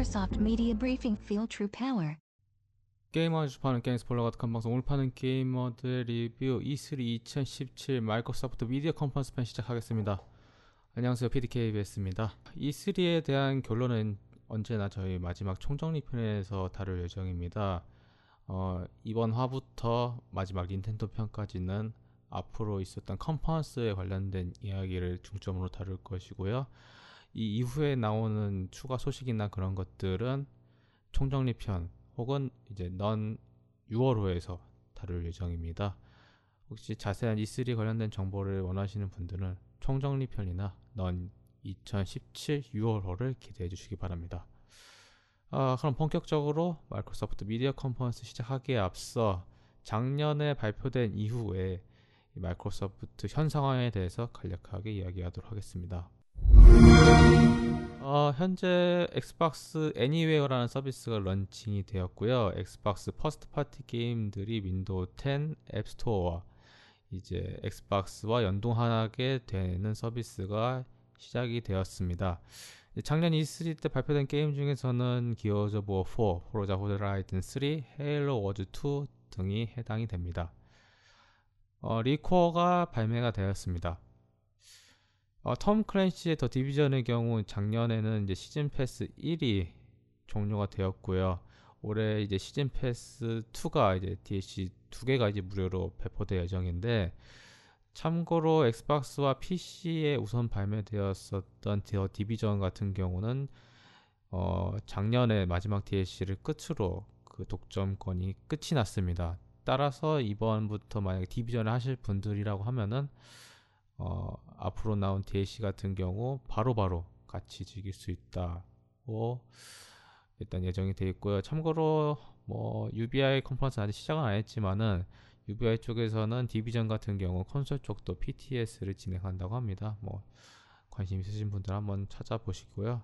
Microsoft Media Briefing Feel True Power. 게이머를 파는 게임 스포일러 방송 오늘 파는 게이머들 리뷰 E3 2017 마이크로소프트 미디어 컨퍼런스 편 시작하겠습니다. 안녕하세요 PDKBS입니다. E3에 대한 결론은 언제나 저희 마지막 총정리 편에서 다룰 예정입니다. 어, 이번 화부터 마지막 닌텐도 편까지는 앞으로 있었던 컨퍼런스에 관련된 이야기를 중점으로 다룰 것이고요. 이 이후에 나오는 추가 소식이나 그런 것들은 총정리편 혹은 이제 넌 6월호에서 다룰 예정입니다. 혹시 자세한 E3 관련된 정보를 원하시는 분들은 총정리편이나 넌 2017 6월호를 기대해 주시기 바랍니다. 아, 그럼 본격적으로 마이크로소프트 미디어 컨퍼런스 시작하기에 앞서 작년에 발표된 이후에 마이크로소프트 현 상황에 대해서 간략하게 이야기하도록 하겠습니다. 어, 현재 Xbox Anywhere라는 서비스가 런칭이 되었고요. Xbox first party 게임들이 Windows 10 앱스토어와 이제 Xbox와 연동하게 되는 서비스가 시작이 되었습니다. 작년 E3 때 발표된 게임 중에서는 Gears of 4, Forza Horizon 3, Halo Wars 2 등이 해당이 됩니다. 어, 리코어가 발매가 되었습니다. 어, Tom Clancy의 The Division의 경우 작년에는 이제 season pass 1이 종료가 되었고요. 올해 이제 season pass 2가 이제 DLC 두 개가 이제 무료로 배포될 예정인데 참고로 Xbox와 PC에 우선 발매되었었던 The Division 같은 경우는 어, 작년에 마지막 DLC를 끝으로 그 독점권이 끝이 났습니다. 따라서 이번부터 만약에 디비전을 하실 분들이라고 하면은 어, 앞으로 나온 DLC 같은 경우 바로바로 바로 같이 즐길 수 있다고 일단 예정이 되어 있고요. 참고로 뭐 UBI 컨퍼런스 아직 시작은 안 했지만은 UBI 쪽에서는 디비전 같은 경우 콘솔 쪽도 PTS를 진행한다고 합니다. 뭐 관심 있으신 분들 한번 찾아보시고요.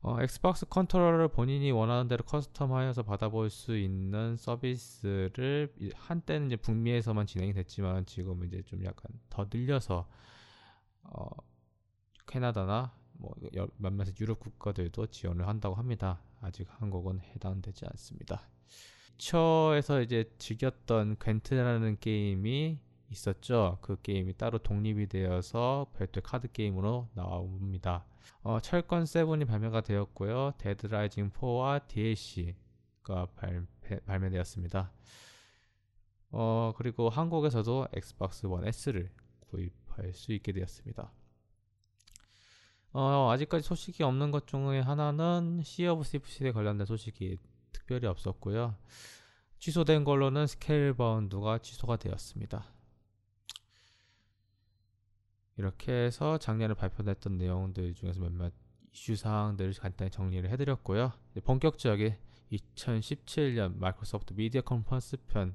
어, Xbox controller를 본인이 원하는 대로 custom하여서 받아볼 수 있는 서비스를 한때는 이제 북미에서만 진행이 됐지만 지금 이제 좀 약간 더 늘려서 어, 캐나다나 뭐 몇몇 유럽 국가들도 지원을 한다고 합니다. 아직 한국은 해당되지 않습니다. 피처에서 이제 즐겼던 Gwent라는 게임이 있었죠. 그 게임이 따로 독립이 되어서 별도의 카드 게임으로 나옵니다. 어, 철권 7이 발매가 되었고요. Dead Rising 4와 DLC가 발매, 발매되었습니다. 어, 그리고 한국에서도 Xbox One S를 구입 할수 있게 되었습니다. 어, 아직까지 소식이 없는 것 중에 하나는 Sea of Thieves에 관련된 소식이 특별히 없었고요. 취소된 걸로는 Scalebound가 취소가 되었습니다. 이렇게 해서 작년에 발표됐던 내용들 중에서 몇몇 이슈 사항들을 간단히 정리를 해드렸고요. 본격적인 2017년 마이크로소프트 미디어 컨퍼런스 편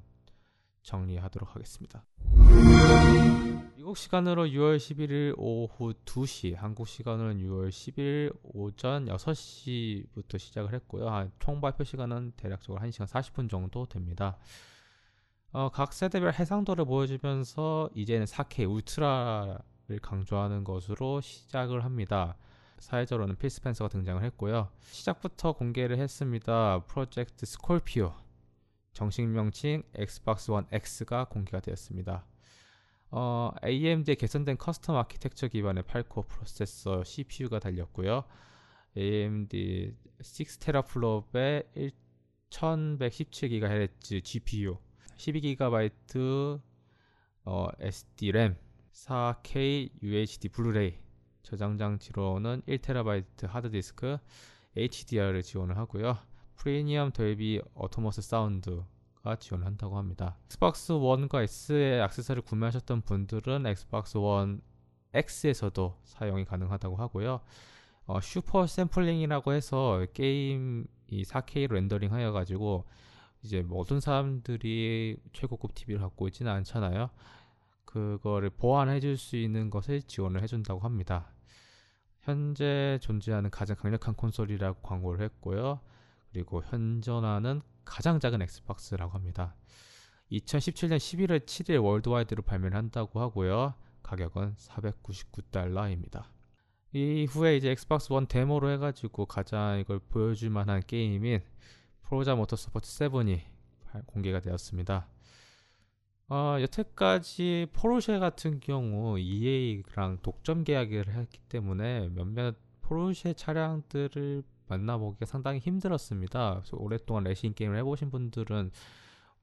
정리하도록 하겠습니다. 미국 시간으로 6월 11일 오후 2시, 한국 시간으로는 6월 10일 오전 6시부터 시작을 했고요. 총 발표 시간은 대략적으로 1시간 40분 정도 됩니다. 어, 각 세대별 해상도를 보여주면서 이제는 4K 울트라 를 강조하는 것으로 시작을 합니다. 사회자로는 필 스펜서가 등장을 했고요. 시작부터 공개를 했습니다. Project Scorpio 정식 명칭 Xbox One X가 공개가 되었습니다. 어, AMD의 개선된 custom architecture 기반의 8코어 프로세서 CPU가 달렸고요. AMD 6 teraflop의 1117GHz GPU, 12GB 어, SD램, 4K UHD 블루레이 저장 장치로는 1TB 하드디스크 HDR을 지원을 하고요. 프리미엄 Dolby Atmos 사운드 가 지원을 한다고 합니다. 엑스박스 1과 S의 액세서리를 구매하셨던 분들은 Xbox One X에서도 사용이 가능하다고 하고요. 어, super sampling이라고 해서 게임 이 4K로 rendering 하여 가지고 이제 모든 사람들이 최고급 TV를 갖고 있지는 않잖아요. 그거를 보완해 줄 수 있는 것을 지원을 해준다고 합니다. 현재 존재하는 가장 강력한 콘솔이라고 광고를 했고요. 그리고 현존하는 가장 작은 Xbox라고 합니다. 2017년 11월 7일 worldwide로 발매를 한다고 하고요. 가격은 499달러입니다. 이후에 이제 Xbox One 데모로 해가지고 가장 이걸 보여줄 만한 게임인 Forza Motorsport 7이 공개가 되었습니다. 어, 여태까지 포르쉐 같은 경우 EA랑 독점 계약을 했기 때문에 몇몇 포르쉐 차량들을 만나보기가 상당히 힘들었습니다. 오랫동안 레이싱 게임을 해보신 분들은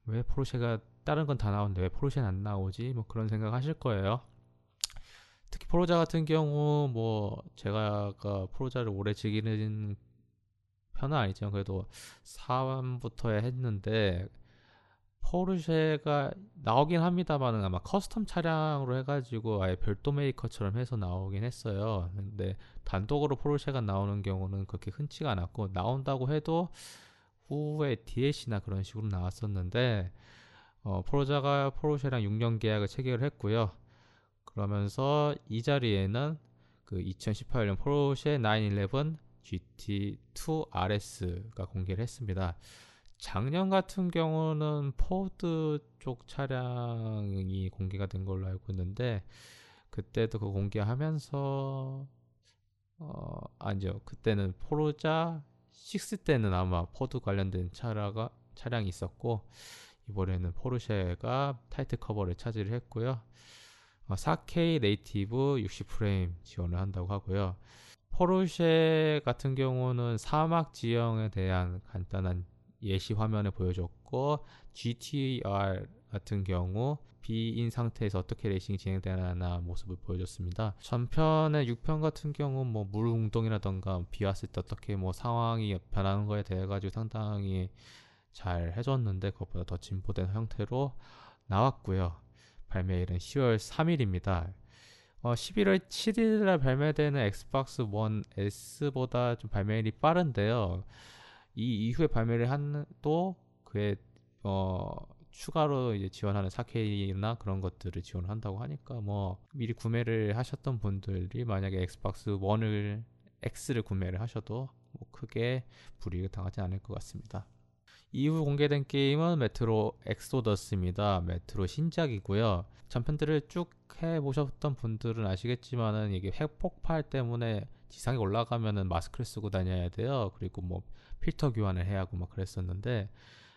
왜 포르쉐가 다른 건 다 나오는데 왜 포르쉐는 안 나오지? 뭐 그런 생각 하실 거예요. 특히 Forza 같은 경우 뭐 제가 Forza를 오래 즐기는 편은 아니지만 그래도 4원부터 했는데 포르쉐가 나오긴 합니다만은 아마 custom 차량으로 해가지고 아예 별도 메이커처럼 해서 나오긴 했어요. 근데 단독으로 포르쉐가 나오는 경우는 그렇게 흔치가 않았고 나온다고 해도 후에 DLC나 그런 식으로 나왔었는데 어, 포르자가 포르쉐랑 6년 계약을 체결을 했고요. 그러면서 이 자리에는 그 2018년 포르쉐 911 GT2 RS가 공개를 했습니다. 작년 같은 경우는 포드 쪽 차량이 공개가 된 걸로 알고 있는데 그때도 그 공개하면서 어 아니죠 그때는 포르자 6 때는 아마 포드 관련된 차라가 차량이 있었고 이번에는 포르쉐가 타이틀 커버를 차지를 했고요. 4K 어, native 60프레임 지원을 한다고 하고요. 포르쉐 같은 경우는 사막 지형에 대한 간단한 예시 화면을 보여줬고 GTR 같은 경우 비 온 상태에서 어떻게 레이싱이 진행되나 모습을 보여줬습니다. 전편의 6편 같은 경우 뭐 물웅덩이라던가 비 왔을 때 어떻게 뭐 상황이 변하는 거에 대해 가지고 상당히 잘 해줬는데 그것보다 더 진보된 형태로 나왔고요. 발매일은 10월 3일입니다. 어, 11월 7일날 발매되는 엑스박스 1 S보다 좀 발매일이 빠른데요. 이 이후에 발매를 한 또 그의 어 추가로 이제 지원하는 4K나 그런 것들을 지원한다고 하니까 뭐 미리 구매를 하셨던 분들이 만약에 엑스박스 1을 X를 구매를 하셔도 뭐 크게 불이익을 당하지 않을 것 같습니다. 이후 공개된 게임은 메트로 엑소더스입니다. 메트로 신작이고요. 전편들을 쭉 해보셨던 분들은 아시겠지만은 이게 핵폭발 때문에 지상에 올라가면은 마스크를 쓰고 다녀야 돼요. 그리고 뭐 필터 교환을 해야 하고 막 그랬었는데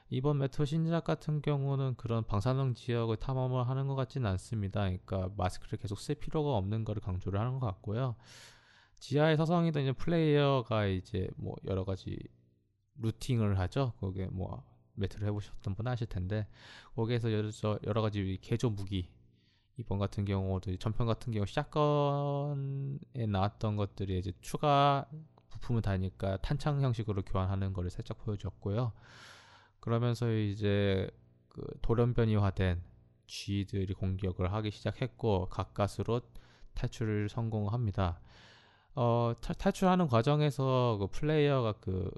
이번 메트로 신작 같은 경우는 그런 방사능 지역을 탐험을 하는 것 같지는 않습니다. 그러니까 마스크를 계속 쓸 필요가 없는 것을 강조를 하는 것 같고요. 지하에 서성이던 이제 플레이어가 이제 뭐 여러 가지 루팅을 하죠. 거기에 뭐 메트로 해보셨던 분 아실 텐데 거기에서 여러, 여러 가지 개조 무기 이번 같은 경우도 전편 같은 경우 샷건에 나왔던 것들이 이제 추가 부품을 다니까 탄창 형식으로 교환하는 것을 살짝 보여줬고요. 그러면서 이제 그 돌연변이화된 쥐들이 공격을 하기 시작했고 가까스로 탈출을 성공합니다. 어, 탈출하는 과정에서 그 플레이어가 그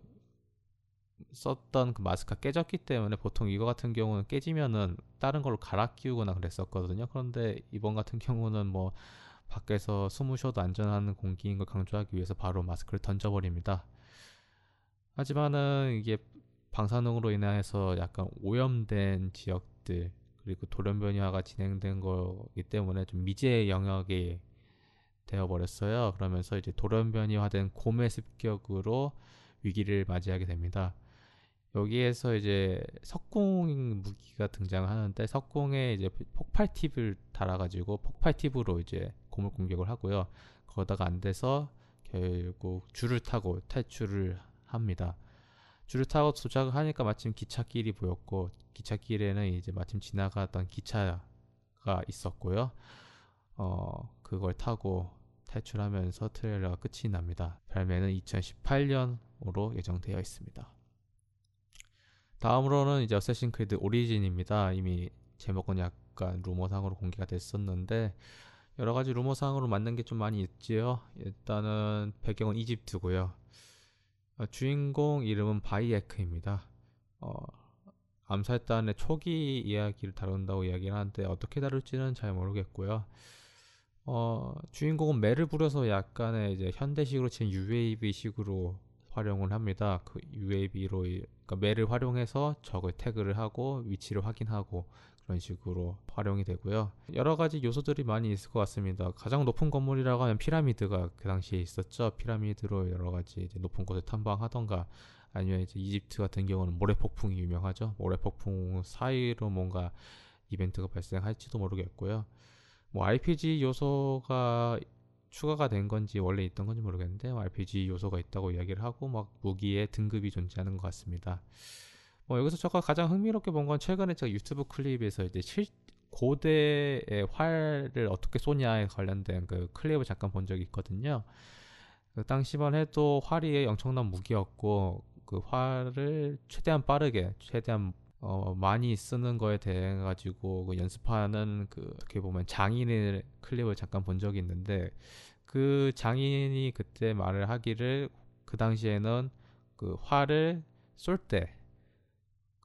썼던 그 마스크가 깨졌기 때문에 보통 이거 같은 경우는 깨지면은 다른 걸로 갈아 끼우거나 그랬었거든요. 그런데 이번 같은 경우는 뭐 밖에서 숨을 쉬어도 안전한 공기인 걸 강조하기 위해서 바로 마스크를 던져버립니다. 하지만은 이게 방사능으로 인해서 약간 오염된 지역들 그리고 돌연 변이화가 진행된 거기 때문에 좀 미지의 영역이 되어버렸어요. 그러면서 이제 돌연 변이화된 고매 습격으로 위기를 맞이하게 됩니다. 여기에서 이제 석궁 무기가 등장하는데 석궁에 이제 폭발 팁을 달아가지고 폭발 팁으로 이제 고물 공격을 하고요. 그러다가 안 돼서 결국 줄을 타고 탈출을 합니다. 줄을 타고 도착을 하니까 마침 기찻길이 보였고 기찻길에는 이제 마침 지나가던 기차가 있었고요. 어 그걸 타고 탈출하면서 트레일러가 끝이 납니다. 발매는 2018년으로 예정되어 있습니다. 다음으로는 이제 어쌔신 크리드 오리진입니다. 이미 제목은 약간 루머상으로 공개가 됐었는데 여러 가지 루머상으로 맞는 게좀 많이 있지요. 일단은 배경은 이집트고요. 어, 주인공 이름은 바이에크입니다. 어, 암살단의 초기 이야기를 다룬다고 이야기를 하는데 어떻게 다룰지는 잘 모르겠고요. 어, 주인공은 매를 부려서 약간의 이제 현대식으로 친 UAV식으로 활용을 합니다. 그 UAV로 그러니까 매를 활용해서 적을 태그를 하고 위치를 확인하고 그런 식으로 활용이 되고요. 여러 가지 요소들이 많이 있을 것 같습니다. 가장 높은 건물이라고 하면 피라미드가 그 당시에 있었죠. 피라미드로 여러 가지 높은 곳에 탐방하던가 아니면 이제 이집트 같은 경우는 모래 폭풍이 유명하죠. 모래 폭풍 사이로 뭔가 이벤트가 발생할지도 모르겠고요. 뭐 RPG 요소가 추가가 된 건지 원래 있던 건지 모르겠는데 RPG 요소가 있다고 이야기를 하고 막 무기의 등급이 존재하는 것 같습니다. 뭐 여기서 제가 가장 흥미롭게 본 건 최근에 제가 유튜브 클립에서 이제 실, 고대의 활을 어떻게 쏘냐에 관련된 그 클립을 잠깐 본 적이 있거든요. 그 당시만 해도 활이 엄청난 무기였고 그 활을 최대한 빠르게 최대한 어, 많이 쓰는 거에 대해 가지고 그 연습하는 그 어떻게 보면 장인의 클립을 잠깐 본 적이 있는데 그 장인이 그때 말을 하기를 그 당시에는 그 활을 쏠때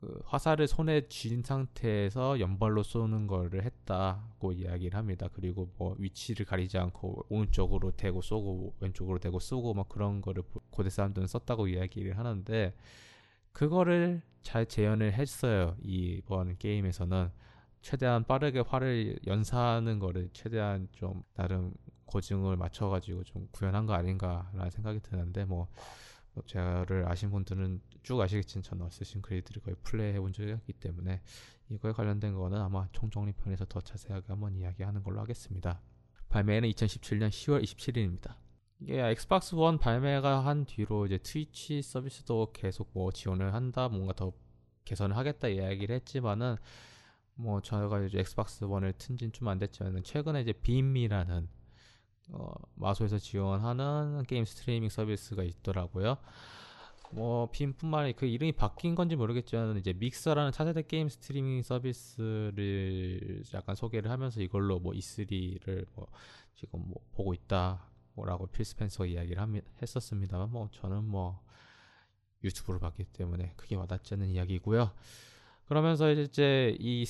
그 화살을 손에 쥔 상태에서 연발로 쏘는 거를 했다고 이야기를 합니다. 그리고 뭐 위치를 가리지 않고 오른쪽으로 대고 쏘고 왼쪽으로 대고 쏘고 막 그런 거를 고대 사람들은 썼다고 이야기를 하는데 그거를 잘 재현을 했어요. 이번 게임에서는 최대한 빠르게 활을 연사하는 거를 최대한 좀 나름 고증을 맞춰가지고 좀 구현한 거 아닌가라는 생각이 드는데 뭐 제가를 아신 분들은 쭉 아시겠지만 저는 어쌔신 크리드를 거의 플레이해 본 적이 없기 때문에 이거에 관련된 거는 아마 총정리 편에서 더 자세하게 한번 이야기하는 걸로 하겠습니다. 발매는 2017년 10월 27일입니다. 이게 엑스박스 원 발매가 한 뒤로 이제 트위치 서비스도 계속 뭐 지원을 한다, 뭔가 더 개선을 하겠다 이야기를 했지만은 뭐 저희가 이제 엑스박스 원을 튼 지 좀 안 됐지만은 최근에 이제 빔이라는 어, 마소에서 지원하는 게임 스트리밍 서비스가 있더라고요. 뭐 빔뿐만 그 이름이 바뀐 건지 모르겠지만 이제 믹서라는 차세대 게임 스트리밍 서비스를 약간 소개를 하면서 이걸로 뭐 E3를 뭐 지금 뭐 보고 있다. 뭐라고 필스펜서 이야기를 함, 했었습니다만 뭐 저는 뭐 유튜브로 봤기 때문에 크게 와닿지 않는 이야기고요. 그러면서 이제 이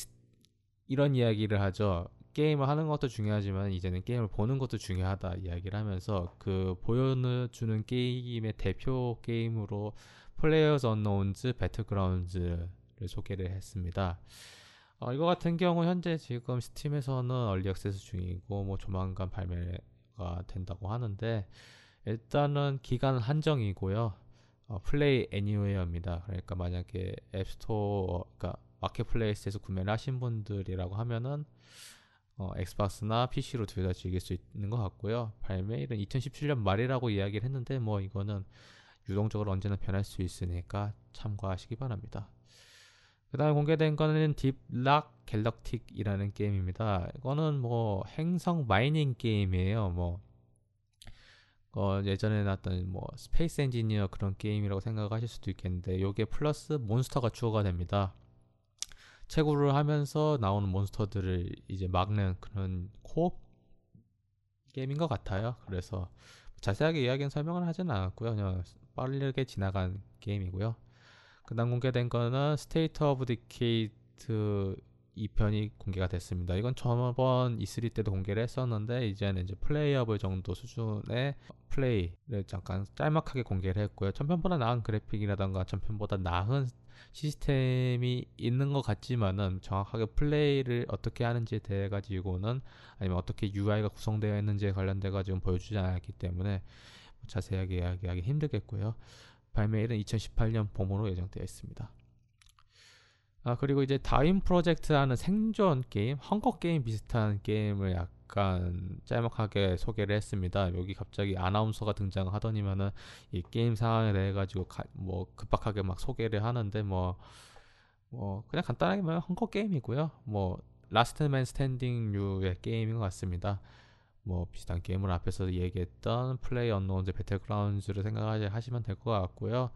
이런 이야기를 하죠. 게임을 하는 것도 중요하지만 이제는 게임을 보는 것도 중요하다 이야기를 하면서 그 보여주는 게임의 대표 게임으로 플레이어즈 언노운즈 배틀그라운드를 소개를 했습니다. 어, 이거 같은 경우 현재 지금 스팀에서는 early access 중이고 뭐 조만간 발매가 된다고 하는데 일단은 기간 한정이고요. 어, Play Anywhere입니다. 그러니까 만약에 앱스토어, 그러니까 marketplace에서 구매를 하신 분들이라고 하면은 어, 엑스박스나 PC로 둘 다 즐길 수 있는 것 같고요. 발매일은 2017년 말이라고 이야기를 했는데 뭐 이거는 유동적으로 언제나 변할 수 있으니까 참고하시기 바랍니다. 그 다음에 공개된 거는 딥락 갤럭틱이라는 게임입니다. 이거는 뭐 행성 mining 게임이에요. 뭐 어, 예전에 나왔던 뭐 스페이스 엔지니어 그런 게임이라고 생각하실 수도 있겠는데 요게 플러스 몬스터가 추가가 됩니다. 채굴을 하면서 나오는 몬스터들을 이제 막는 그런 co-op 게임인 것 같아요. 그래서 자세하게 이야기는 설명을 하진 않았고요. 그냥 빠르게 지나간 게임이고요. 그다음 공개된 거는 스테이트 오브 디케이 2편이 공개가 됐습니다. 이건 저번 E3 때도 공개를 했었는데 이제는 이제 playable 정도 수준의 플레이를 잠깐 짤막하게 공개를 했고요. 전편보다 나은 그래픽이라던가 전편보다 나은 시스템이 있는 것 같지만은 정확하게 플레이를 어떻게 하는지에 대해 가지고는 아니면 어떻게 UI가 구성되어 있는지에 관련돼 가지고 보여주지 않았기 때문에 자세하게 이야기하기 힘들겠고요. 발매일은 2018년 봄으로 예정되어 있습니다. 아 그리고 이제 다윈 프로젝트라는 생존 게임, 헝거 게임 비슷한 게임을 약간 짤막하게 소개를 했습니다. 여기 갑자기 아나운서가 등장하더니만은 이 게임 상황에 대해 가지고 가, 뭐 급박하게 막 소개를 하는데 뭐뭐 뭐 그냥 간단하게 말하면 헝거 게임이고요. 뭐 last man standing류의 게임인 것 같습니다. 뭐 비슷한 게임을 앞에서 얘기했던 플레이 언노운즈 배틀그라운드를 생각하시면 될 것 같고요.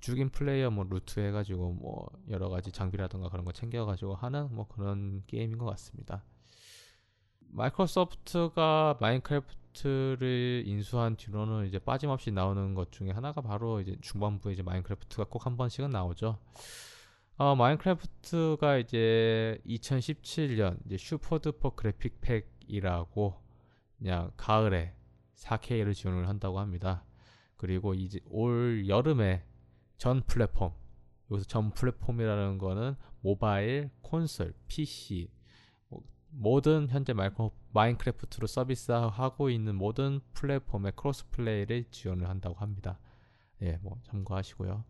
죽인 플레이어 뭐 loot 해가지고 뭐 여러 가지 장비라던가 그런 거 챙겨가지고 하는 뭐 그런 게임인 것 같습니다. 마이크로소프트가 마인크래프트를 인수한 뒤로는 이제 빠짐없이 나오는 것 중에 하나가 바로 이제 중반부에 이제 마인크래프트가 꼭 한 번씩은 나오죠. 어, 마인크래프트가 이제 2017년 이제 슈퍼 듀퍼 그래픽 팩이라고 그냥 가을에 4K를 지원을 한다고 합니다. 그리고 이제 올 여름에 전 플랫폼 여기서 전 플랫폼이라는 거는 모바일, 콘솔, PC 뭐, 모든 현재 마인크래프트로 서비스하고 있는 모든 플랫폼의 cross play를 지원을 한다고 합니다. 예, 뭐 참고하시고요.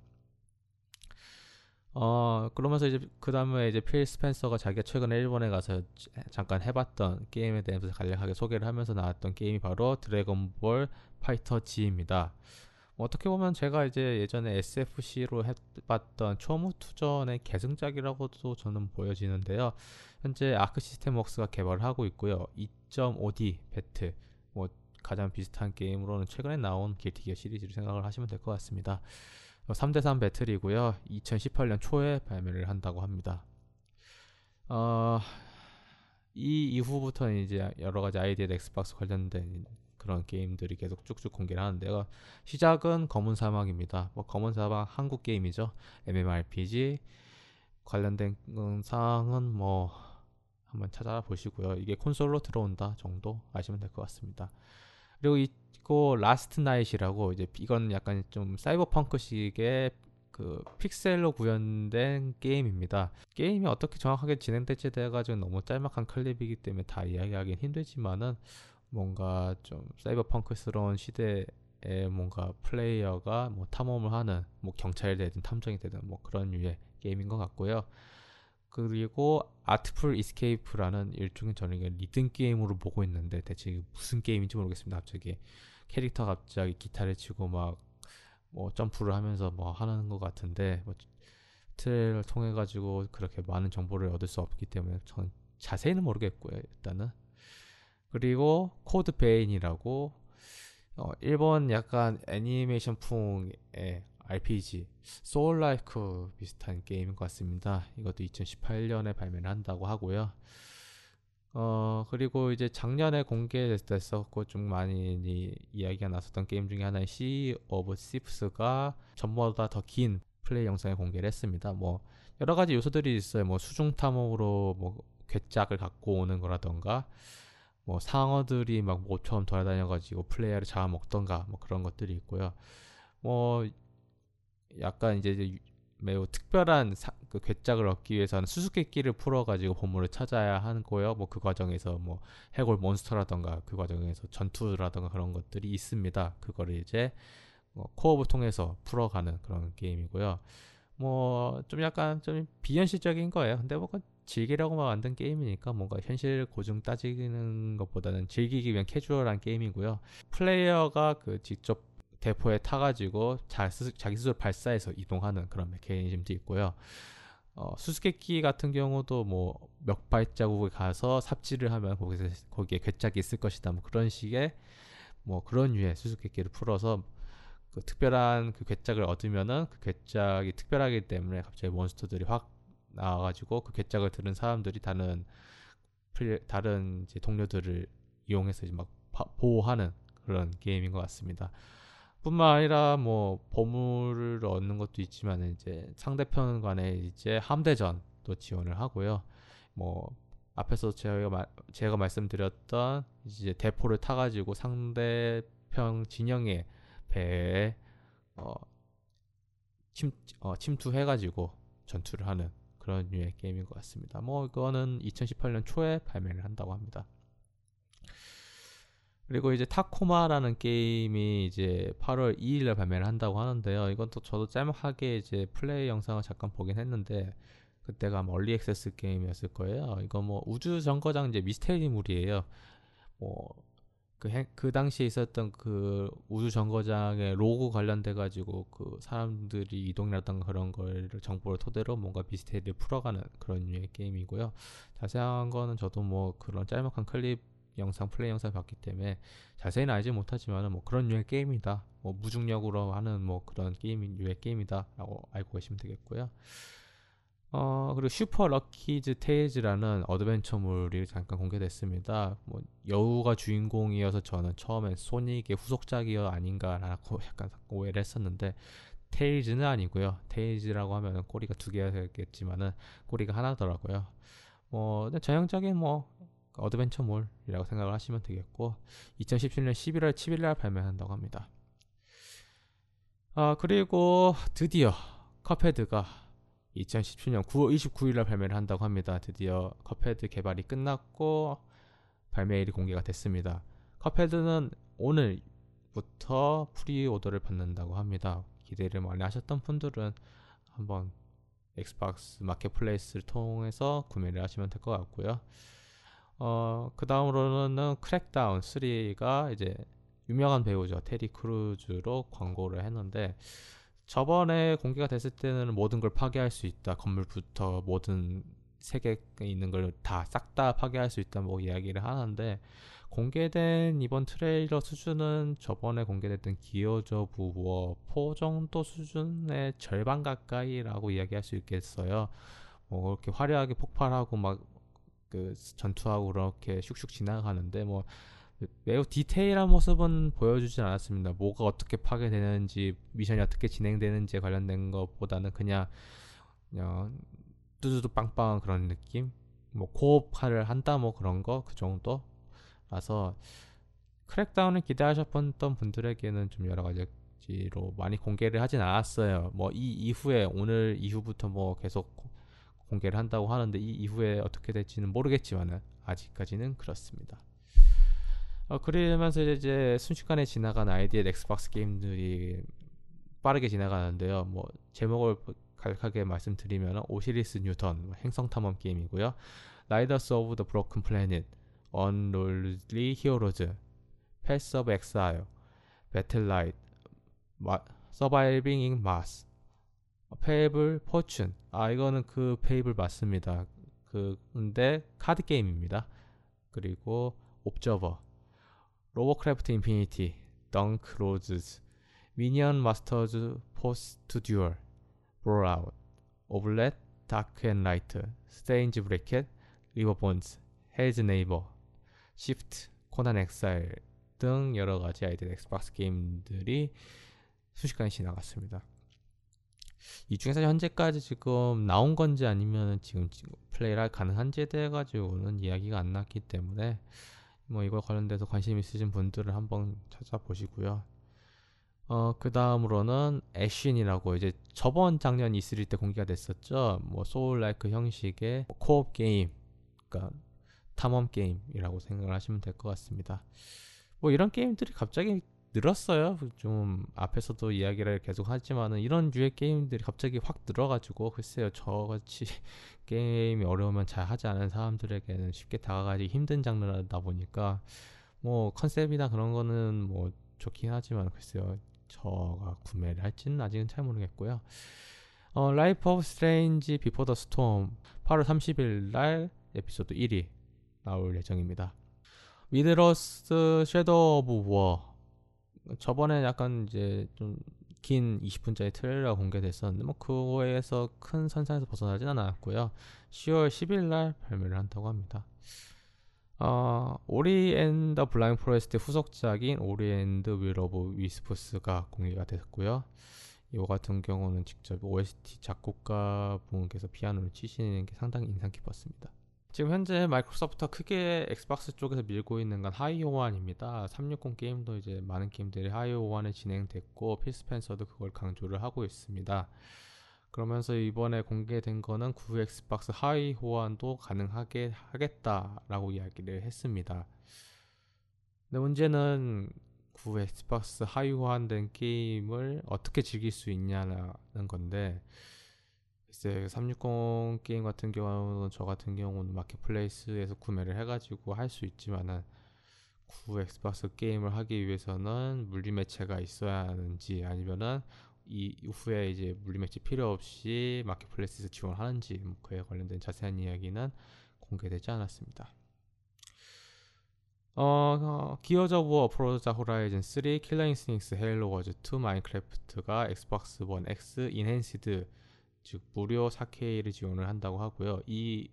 어 그러면서 이제 그 다음에 이제 필 스펜서가 자기가 최근에 일본에 가서 잠깐 해봤던 게임에 대해서 간략하게 소개를 하면서 나왔던 게임이 바로 Dragon Ball FighterZ입니다. 뭐 어떻게 보면 제가 이제 예전에 SFC로 해봤던 초무투전의 계승작이라고도 저는 보여지는데요. 현재 Arc System Works가 개발을 하고 있고요. 2.5D 배트 뭐 가장 비슷한 게임으로는 최근에 나온 Guilty Gear 시리즈를 생각을 하시면 될 것 같습니다. 3대3 어, 배틀이고요. 2018년 초에 발매를 한다고 합니다. 어, 이 이후부터는 이제 여러 가지 ID at Xbox 관련된 그런 게임들이 계속 쭉쭉 공개를 하는데요. 시작은 검은 사막입니다. 뭐 검은 사막 한국 게임이죠. MMORPG 관련된 사항은 뭐 한번 찾아보시고요. 이게 콘솔로 들어온다 정도 아시면 될 것 같습니다. 그리고 있고 Last Night이라고 이제 이건 약간 좀 사이버펑크식의 그 픽셀로 구현된 게임입니다. 게임이 어떻게 정확하게 진행될지 돼가지고 너무 짤막한 클립이기 때문에 다 이야기하기는 힘들지만은 뭔가 좀 사이버펑크스러운 시대에 뭔가 플레이어가 뭐 탐험을 하는 뭐 경찰이 되든 탐정이 되든 뭐 그런 류의 게임인 것 같고요. 그리고 Artful Escape라는 일종의 저는 리듬 게임으로 보고 있는데 대체 무슨 게임인지 모르겠습니다. 갑자기 캐릭터 갑자기 기타를 치고 막 뭐 점프를 하면서 뭐 하는 것 같은데 뭐 트레일러를 통해 가지고 그렇게 많은 정보를 얻을 수 없기 때문에 전 자세히는 모르겠고요. 일단은 그리고 Code Vein이라고 어, 일본 약간 애니메이션풍의 RPG Souls-like 비슷한 게임인 것 같습니다. 이것도 2018년에 발매를 한다고 하고요. 어 그리고 이제 작년에 공개됐었고 좀 많이 이야기가 나왔던 게임 중에 하나인 Sea of Thieves가 전보다 더 긴 플레이 영상을 공개를 했습니다. 뭐 여러 가지 요소들이 있어요. 뭐 수중 탐험으로 뭐 궤짝을 갖고 오는 거라던가 뭐 상어들이 막 모처럼 돌아다녀가지고 플레이어를 잡아먹던가 뭐 그런 것들이 있고요. 뭐 약간 이제 매우 특별한 사, 그 궤짝을 얻기 위해서는 수수께끼를 풀어가지고 보물을 찾아야 하는 거예요. 뭐 그 과정에서 뭐 해골 몬스터라던가 그 과정에서 전투라던가 그런 것들이 있습니다. 그거를 이제 뭐 코업을 통해서 풀어가는 그런 게임이고요. 뭐 좀 약간 좀 비현실적인 거예요. 근데 뭐 즐기려고만 만든 게임이니까 뭔가 현실 고증 따지는 것보다는 즐기기 위한 캐주얼한 게임이고요. 플레이어가 그 직접 대포에 타가지고 자, 자기 스스로 발사해서 이동하는 그런 메커니즘도 있고요. 어, 수수께끼 같은 경우도 뭐 몇 발자국에 가서 삽질을 하면 거기서 거기에 괴짝이 있을 것이다. 뭐 그런 식의 뭐 그런 류의 수수께끼를 풀어서 그 특별한 그 괴짝을 얻으면은 그 괴짝이 특별하기 때문에 갑자기 몬스터들이 확 나와가지고 그 괴짝을 들은 사람들이 다른 다른 이제 동료들을 이용해서 이제 막 보호하는 그런 게임인 것 같습니다. 뿐만 아니라 뭐 보물을 얻는 것도 있지만 이제 상대편 간에 이제 함대전도 지원을 하고요. 뭐 앞에서 제가 마, 제가 말씀드렸던 이제 대포를 타가지고 상대편 진영의 배에 어, 침 어, 침투해가지고 전투를 하는 그런 류의 게임인 것 같습니다. 뭐 이거는 2018년 초에 발매를 한다고 합니다. 그리고 이제 타코마라는 게임이 이제 8월 2일날 발매를 한다고 하는데요. 이것도 저도 짤막하게 이제 플레이 영상을 잠깐 보긴 했는데 그때가 Early Access 게임이었을 거예요. 이거 뭐 우주 정거장 이제 미스테리물이에요. 뭐 그 행, 그 당시에 있었던 그 우주 정거장의 로그 관련돼 가지고 그 사람들이 이동이라던가 그런 걸 정보를 토대로 뭔가 미스테리를 풀어가는 그런 류의 게임이고요. 자세한 거는 저도 뭐 그런 짤막한 클립 영상 플레이 영상 봤기 때문에 자세히는 알지 못하지만은 뭐 그런 류의 게임이다. 뭐 무중력으로 하는 뭐 그런 게임 류의 게임이다라고 알고 계시면 되겠고요. 어, 그리고 Super Lucky's Tale이라는 어드벤처물이 잠깐 공개됐습니다. 뭐 여우가 주인공이어서 저는 처음엔 소닉의 후속작이어 아닌가라고 약간 오해를 했었는데 Tails는 아니고요. Tails라고 하면 꼬리가 두 개가 되겠지만은 꼬리가 하나더라고요. 뭐 전형적인 뭐 어드벤처물이라고 생각을 하시면 되겠고 2017년 11월 7일 날 발매한다고 합니다. 아 그리고 드디어 Cuphead가 2017년 9월 29일날 발매를 한다고 합니다. 드디어 Cuphead 개발이 끝났고 발매일이 공개가 됐습니다. Cuphead는 오늘부터 pre-order를 받는다고 합니다. 기대를 많이 하셨던 분들은 한번 Xbox Marketplace를 통해서 구매를 하시면 될 것 같고요. 어, 그 다음으로는 Crackdown 3가 이제 유명한 배우죠. 테리 크루즈로 광고를 했는데 저번에 공개가 됐을 때는 모든 걸 파괴할 수 있다. 건물부터 모든 세계에 있는 걸 다싹다 파괴할 수 있다. 뭐 이야기를 하는데 공개된 이번 트레일러 수준은 저번에 공개됐던 Gears of War 4 정도 수준의 절반 가까이라고 이야기할 수 있겠어요. 뭐 그렇게 화려하게 폭발하고 막 그 전투하고 그렇게 슉슉 지나가는데 뭐 매우 디테일한 모습은 보여주진 않았습니다. 뭐가 어떻게 파괴되는지 미션이 어떻게 진행되는지에 관련된 것보다는 그냥 그냥 뚜두두 빵빵한 그런 느낌. 뭐 코업화를 한다 뭐 그런 거 그 정도 라서 크랙다운을 기대하셨던 분들에게는 좀 여러 가지로 많이 공개를 하진 않았어요. 뭐 이 이후에 오늘 이후부터 뭐 계속 공개를 한다고 하는데 이 이후에 어떻게 될지는 모르겠지만은 아직까지는 그렇습니다. 어, 그러면서 이제 순식간에 지나간 ID at Xbox 게임들이 빠르게 지나가는데요. 뭐 제목을 간략하게 말씀드리면 Osiris New Dawn 뭐 행성 탐험 게임이고요. Raiders of the Broken Planet Unruly Heroes, Path of Exile, Battle 마, Surviving in Mars, 페이블 포춘. 아 이거는 그 페이블 맞습니다. 그 근데 카드 게임입니다. 그리고 옵저버, 로버크래프트 인피니티, 덩크 로즈스, 미니언 마스터즈 포스트 듀얼, 브로아웃, 오블렛, 다크 앤 라이트, 스테인지 브레켓, 리버본즈, 헬즈 네이버, 시프트, 코난 엑사일 등 여러 가지 ID at Xbox 게임들이 순식간에 지나갔습니다. 이 중에서 현재까지 지금 나온 건지 아니면 지금, 플레이가 가능한지에 대해 가지고는 이야기가 안 났기 때문에 뭐 이거 관련돼서 관심 있으신 분들은 한번 찾아보시고요. 어, 그 다음으로는 Ashen이라고 이제 저번 작년 E3 때 공개가 됐었죠. 뭐 Souls-like 형식의 co-op 게임. 그러니까 탐험 게임이라고 생각을 하시면 될 것 같습니다. 뭐 이런 게임들이 갑자기 늘었어요. 좀 앞에서도 이야기를 계속 하지만은 이런 류의 게임들이 갑자기 확 늘어가지고 글쎄요 저같이 게임이 어려우면 잘 하지 않은 사람들에게는 쉽게 다가가기 힘든 장르다 보니까 뭐 컨셉이나 그런 거는 뭐 좋긴 하지만 글쎄요 저가 구매를 할지는 아직은 잘 모르겠고요. 어, Life is Strange Before the Storm 8월 30일 날 에피소드 1이 나올 예정입니다. Middle-earth Shadow of War 저번에 약간 이제 좀 긴 20분짜리 트레일러가 공개됐었는데 뭐 그거에서 큰 선상에서 벗어나진 않았고요. 10월 10일 날 발매를 한다고 합니다. 어, Ori and the Blind Forest 후속작인 Ori and Will of Wisps가 공개가 됐고요. 이거 같은 경우는 직접 OST 작곡가 분께서 피아노를 치시는 게 상당히 인상 깊었습니다. 지금 현재 마이크로소프트가 크게 Xbox 쪽에서 밀고 있는 건 하위 호환입니다. 360 게임도 이제 많은 게임들이 하위 호환이 진행됐고 Phil Spencer도 그걸 강조를 하고 있습니다. 그러면서 이번에 공개된 거는 구 Xbox 하위 호환도 가능하게 하겠다라고 이야기를 했습니다. 근데 문제는 구 Xbox 하위 호환된 게임을 어떻게 즐길 수 있냐는 건데 글쎄 360 게임 같은 경우는 저 같은 경우는 Marketplace에서 구매를 해가지고 할 수 있지만은 구 Xbox 게임을 하기 위해서는 물리 매체가 있어야 하는지 아니면은 이 이후에 이제 물리 매체 필요 없이 Marketplace에서 지원하는지 뭐 그에 관련된 자세한 이야기는 공개되지 않았습니다. 어, 어 기어즈 오브 어프로자 호라이즌 3, 킬러 인스팅스, 헤일로 워즈 2, 마인크래프트가 엑스박스 1 X 인핸시드 즉 무료 4K를 지원을 한다고 하고요. 이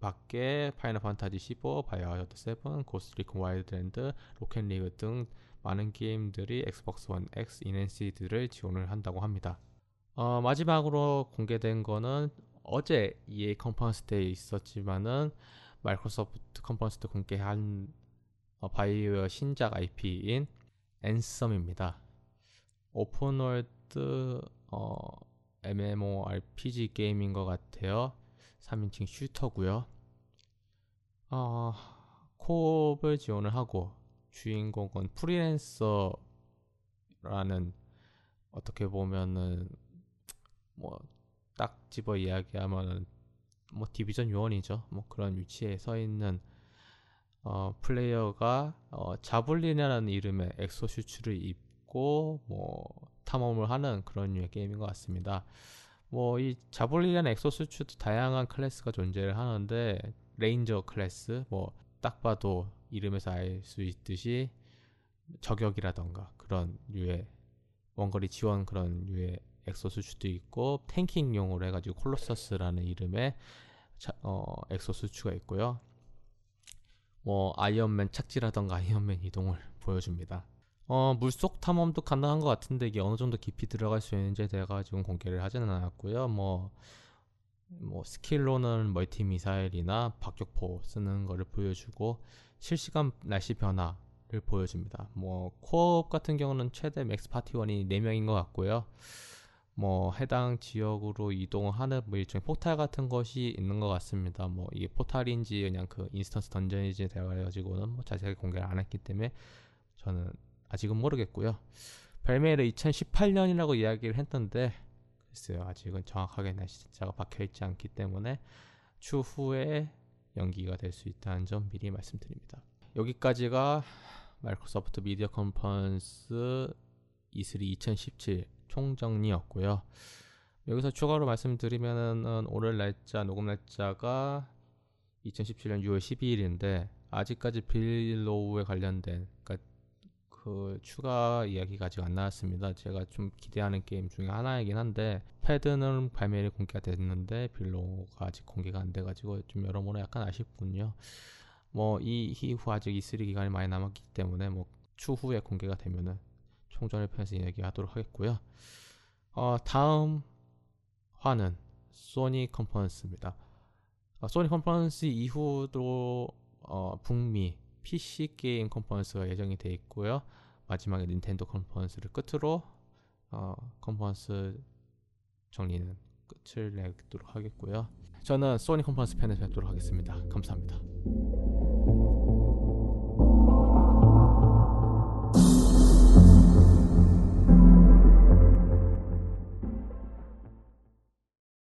밖에 Final Fantasy 15, Biohazard 7, Ghost Recon Wildlands, Rocket League 등 많은 게임들이 엑스박스 원 X 인핸시드를 지원을 한다고 합니다. 어, 마지막으로 공개된 거는 어제 EA 컨퍼런스 때에 있었지만은 마이크로소프트 컨퍼런스 때 공개한 어, 바이오 신작 IP인 Anthem입니다. Open world 어, MMORPG 게임인 것 같아요. 3인칭 shooter고요. 어, co-op을 지원을 하고 주인공은 프리랜서라는 어떻게 보면은 뭐 딱 집어 이야기하면은 뭐 Division 요원이죠. 뭐 그런 위치에 서 있는 어, 플레이어가 어, Javelin이라는 이름의 엑소슈츠를 입고 뭐 탐험을 하는 그런 류의 게임인 것 같습니다. 뭐 이 Javelin이라는 exosuit도 다양한 class가 존재를 하는데 Ranger class 뭐 딱 봐도 이름에서 알 수 있듯이 저격이라던가 그런 류의 원거리 지원 그런 류의 exosuit도 있고 tanking용으로 해가지고 Colossus라는 이름의 자, 어, 엑소수츠가 있고요. 뭐 Iron Man 착지라던가 Iron Man 이동을 보여줍니다. 어, 물속 탐험도 가능한 것 같은데 이게 어느 정도 깊이 들어갈 수 있는지 제가 지금 공개를 하지는 않았고요. 뭐, 뭐 스킬로는 multi 미사일이나 박격포 쓰는 거를 보여주고 실시간 날씨 변화를 보여줍니다. 뭐 co-op 같은 경우는 최대 max 파티원이 4명인 것 같고요. 뭐 해당 지역으로 이동하는 뭐 일종의 포탈 같은 것이 있는 것 같습니다. 뭐 이게 포탈인지 그냥 그 instance dungeon인지에 대해 가지고는 뭐 자세하게 공개를 안 했기 때문에 저는 아직은 모르겠고요. 발매를 2018년이라고 이야기를 했는데 글쎄요 아직은 정확하게 날짜가 박혀 있지 않기 때문에 추후에 연기가 될 수 있다는 점 미리 말씀드립니다. 여기까지가 마이크로소프트 미디어 컨퍼런스 E3 2017 총정리였고요. 여기서 추가로 말씀드리면은 오늘 날짜 녹음 날짜가 2017년 6월 12일인데 아직까지 빌로우에 관련된 그러니까 그 추가 이야기가 아직 안 나왔습니다. 제가 좀 기대하는 게임 중에 하나이긴 한데 패드는 발매일 공개가 됐는데 빌로우가 아직 공개가 안 돼가지고 좀 여러모로 약간 아쉽군요. 뭐 이 이후 아직 E3 기간이 많이 남았기 때문에 뭐 추후에 공개가 되면은 총정리 편에서 이야기하도록 하겠고요. 어, 다음 화는 소니 컨퍼런스입니다. 어, 소니 컨퍼런스 이후도 어, 북미 PC 게임 컨퍼런스가 예정이 돼 있고요. 마지막에 닌텐도 컨퍼런스를 끝으로 어, 컨퍼런스 정리는 끝을 내도록 하겠고요. 저는 소니 컨퍼런스 편에서 뵙도록 하겠습니다. 감사합니다.